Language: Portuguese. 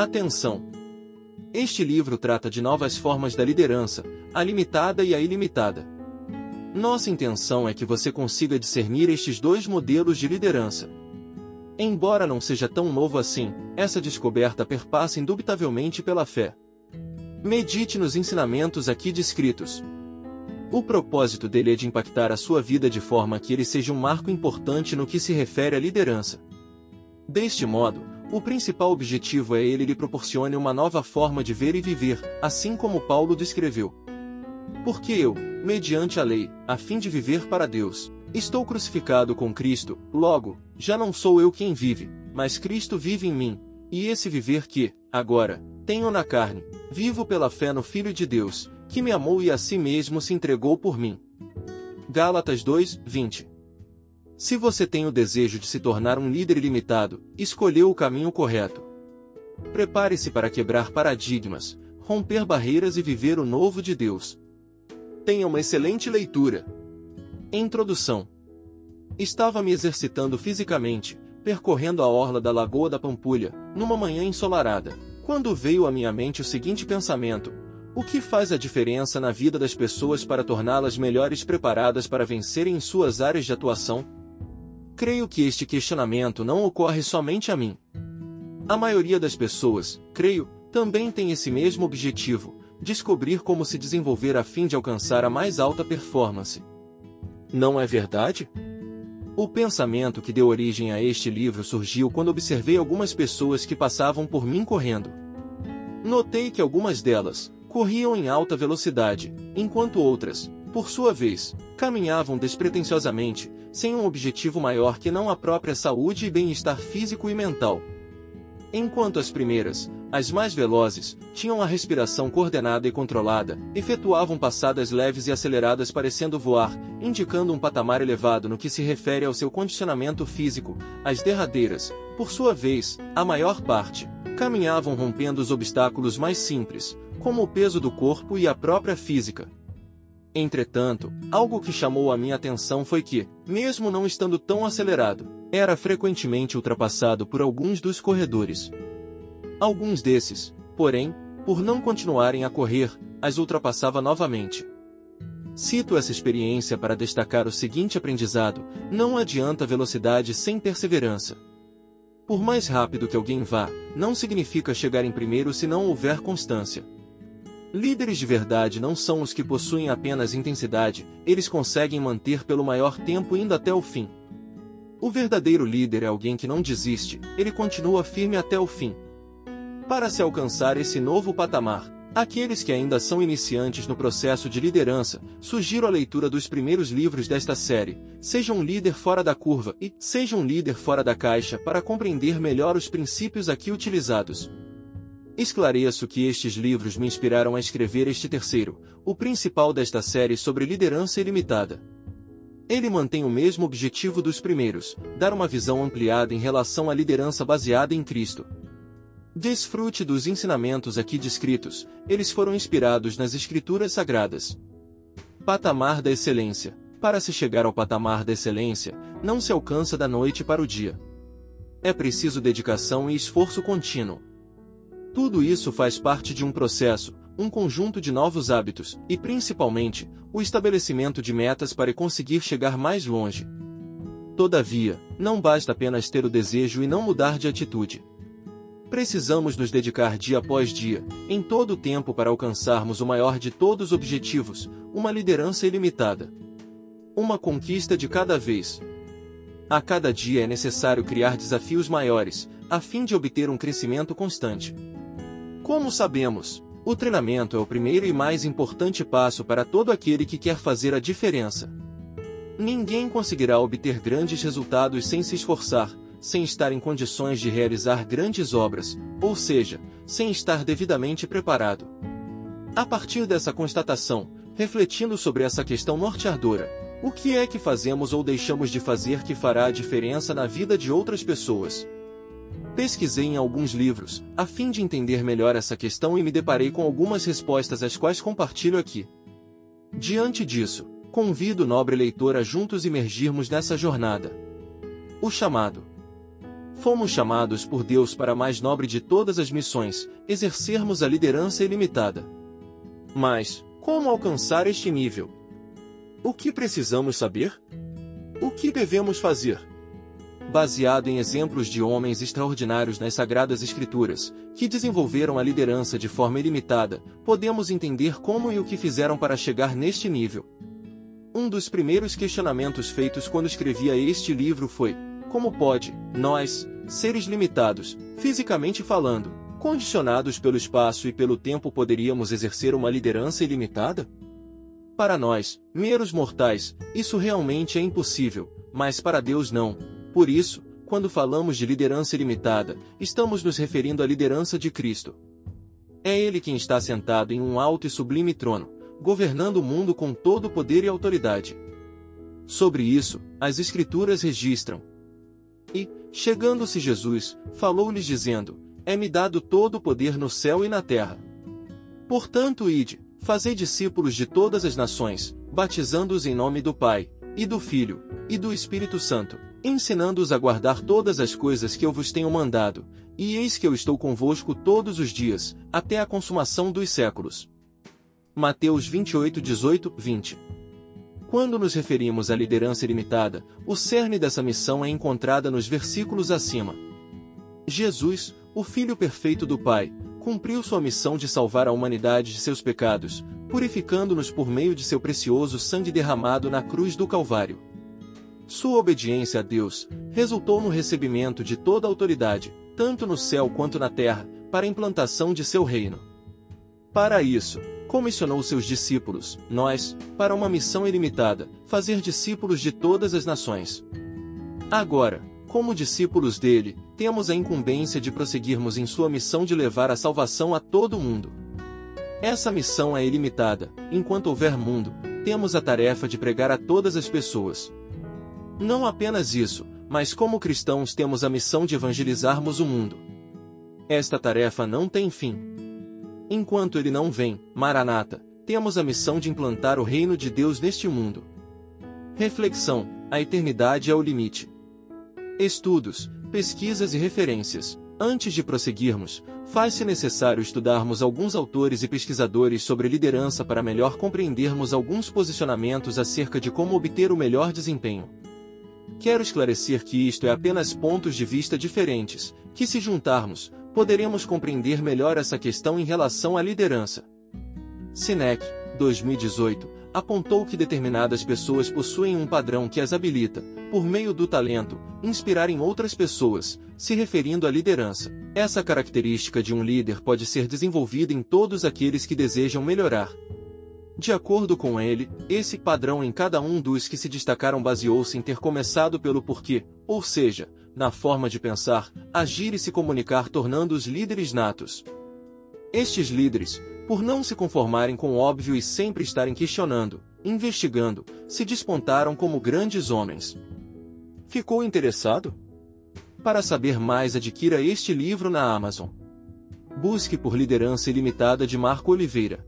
Atenção! Este livro trata de novas formas da liderança, a limitada e a ilimitada. Nossa intenção é que você consiga discernir estes dois modelos de liderança. Embora não seja tão novo assim, essa descoberta perpassa indubitavelmente pela fé. Medite nos ensinamentos aqui descritos. O propósito dele é de impactar a sua vida de forma que ele seja um marco importante no que se refere à liderança. Deste modo, o principal objetivo é ele lhe proporcione uma nova forma de ver e viver, assim como Paulo descreveu. Porque eu, mediante a lei, a fim de viver para Deus, estou crucificado com Cristo, logo, já não sou eu quem vive, mas Cristo vive em mim, e esse viver que, agora, tenho na carne, vivo pela fé no Filho de Deus, que me amou e a si mesmo se entregou por mim. Gálatas 2, 20 Se você tem o desejo de se tornar um líder ilimitado, escolheu o caminho correto. Prepare-se para quebrar paradigmas, romper barreiras e viver o novo de Deus. Tenha uma excelente leitura. Introdução Estava me exercitando fisicamente, percorrendo a orla da Lagoa da Pampulha, numa manhã ensolarada, quando veio à minha mente o seguinte pensamento: o que faz a diferença na vida das pessoas para torná-las melhores preparadas para vencerem em suas áreas de atuação? Creio que este questionamento não ocorre somente a mim. A maioria das pessoas, creio, também tem esse mesmo objetivo, descobrir como se desenvolver a fim de alcançar a mais alta performance. Não é verdade? O pensamento que deu origem a este livro surgiu quando observei algumas pessoas que passavam por mim correndo. Notei que algumas delas, corriam em alta velocidade, enquanto outras, por sua vez, caminhavam despretensiosamente, sem um objetivo maior que não a própria saúde e bem-estar físico e mental. Enquanto as primeiras, as mais velozes, tinham a respiração coordenada e controlada, efetuavam passadas leves e aceleradas parecendo voar, indicando um patamar elevado no que se refere ao seu condicionamento físico, as derradeiras, por sua vez, a maior parte, caminhavam rompendo os obstáculos mais simples, como o peso do corpo e a própria física. Entretanto, algo que chamou a minha atenção foi que, mesmo não estando tão acelerado, era frequentemente ultrapassado por alguns dos corredores. Alguns desses, porém, por não continuarem a correr, as ultrapassava novamente. Cito essa experiência para destacar o seguinte aprendizado: não adianta velocidade sem perseverança. Por mais rápido que alguém vá, não significa chegar em primeiro se não houver constância. Líderes de verdade não são os que possuem apenas intensidade, eles conseguem manter pelo maior tempo indo até o fim. O verdadeiro líder é alguém que não desiste, ele continua firme até o fim. Para se alcançar esse novo patamar, aqueles que ainda são iniciantes no processo de liderança, sugiro a leitura dos primeiros livros desta série, Seja um líder fora da curva e Seja um líder fora da caixa para compreender melhor os princípios aqui utilizados. Esclareço que estes livros me inspiraram a escrever este terceiro, o principal desta série sobre liderança ilimitada. Ele mantém o mesmo objetivo dos primeiros, dar uma visão ampliada em relação à liderança baseada em Cristo. Desfrute dos ensinamentos aqui descritos, eles foram inspirados nas Escrituras Sagradas. Patamar da Excelência Para se chegar ao patamar da excelência, não se alcança da noite para o dia. É preciso dedicação e esforço contínuo. Tudo isso faz parte de um processo, um conjunto de novos hábitos, e principalmente, o estabelecimento de metas para conseguir chegar mais longe. Todavia, não basta apenas ter o desejo e não mudar de atitude. Precisamos nos dedicar dia após dia, em todo o tempo para alcançarmos o maior de todos os objetivos, uma liderança ilimitada. Uma conquista de cada vez. A cada dia é necessário criar desafios maiores, a fim de obter um crescimento constante. Como sabemos, o treinamento é o primeiro e mais importante passo para todo aquele que quer fazer a diferença. Ninguém conseguirá obter grandes resultados sem se esforçar, sem estar em condições de realizar grandes obras, ou seja, sem estar devidamente preparado. A partir dessa constatação, refletindo sobre essa questão norteadora, o que é que fazemos ou deixamos de fazer que fará a diferença na vida de outras pessoas? Pesquisei em alguns livros, a fim de entender melhor essa questão e me deparei com algumas respostas as quais compartilho aqui. Diante disso, convido o nobre leitor a juntos emergirmos nessa jornada. O chamado. Fomos chamados por Deus para a mais nobre de todas as missões, exercermos a liderança ilimitada. Mas, como alcançar este nível? O que precisamos saber? O que devemos fazer? Baseado em exemplos de homens extraordinários nas Sagradas Escrituras, que desenvolveram a liderança de forma ilimitada, podemos entender como e o que fizeram para chegar neste nível. Um dos primeiros questionamentos feitos quando escrevia este livro foi: como pode, nós, seres limitados, fisicamente falando, condicionados pelo espaço e pelo tempo, poderíamos exercer uma liderança ilimitada? Para nós, meros mortais, isso realmente é impossível, mas para Deus não. Por isso, quando falamos de liderança ilimitada, estamos nos referindo à liderança de Cristo. É Ele quem está sentado em um alto e sublime trono, governando o mundo com todo o poder e autoridade. Sobre isso, as Escrituras registram, e, chegando-se Jesus, falou-lhes dizendo: É-me dado todo o poder no céu e na terra. Portanto, ide, fazei discípulos de todas as nações, batizando-os em nome do Pai, e do Filho, e do Espírito Santo, ensinando-os a guardar todas as coisas que eu vos tenho mandado, e eis que eu estou convosco todos os dias, até a consumação dos séculos. Mateus 28, 18, 20 quando nos referimos à liderança ilimitada, o cerne dessa missão é encontrada nos versículos acima. Jesus, o Filho perfeito do Pai, cumpriu sua missão de salvar a humanidade de seus pecados, purificando-nos por meio de seu precioso sangue derramado na cruz do Calvário. Sua obediência a Deus resultou no recebimento de toda a autoridade, tanto no céu quanto na terra, para a implantação de seu reino. Para isso, comissionou seus discípulos, nós, para uma missão ilimitada, fazer discípulos de todas as nações. Agora, como discípulos dele, temos a incumbência de prosseguirmos em sua missão de levar a salvação a todo mundo. Essa missão é ilimitada, enquanto houver mundo, temos a tarefa de pregar a todas as pessoas. Não apenas isso, mas como cristãos temos a missão de evangelizarmos o mundo. Esta tarefa não tem fim. Enquanto ele não vem, Maranata, temos a missão de implantar o reino de Deus neste mundo. Reflexão: a eternidade é o limite. Estudos, pesquisas e referências. Antes de prosseguirmos, faz-se necessário estudarmos alguns autores e pesquisadores sobre liderança para melhor compreendermos alguns posicionamentos acerca de como obter o melhor desempenho. Quero esclarecer que isto é apenas pontos de vista diferentes, que se juntarmos, poderemos compreender melhor essa questão em relação à liderança. Sinek, 2018, apontou que determinadas pessoas possuem um padrão que as habilita, por meio do talento, inspirar em outras pessoas, se referindo à liderança. Essa característica de um líder pode ser desenvolvida em todos aqueles que desejam melhorar. De acordo com ele, esse padrão em cada um dos que se destacaram baseou-se em ter começado pelo porquê, ou seja, na forma de pensar, agir e se comunicar tornando-os líderes natos. Estes líderes, por não se conformarem com o óbvio e sempre estarem questionando, investigando, se despontaram como grandes homens. Ficou interessado? Para saber mais, adquira este livro na Amazon. Busque por Liderança Ilimitada de Marco Oliveira.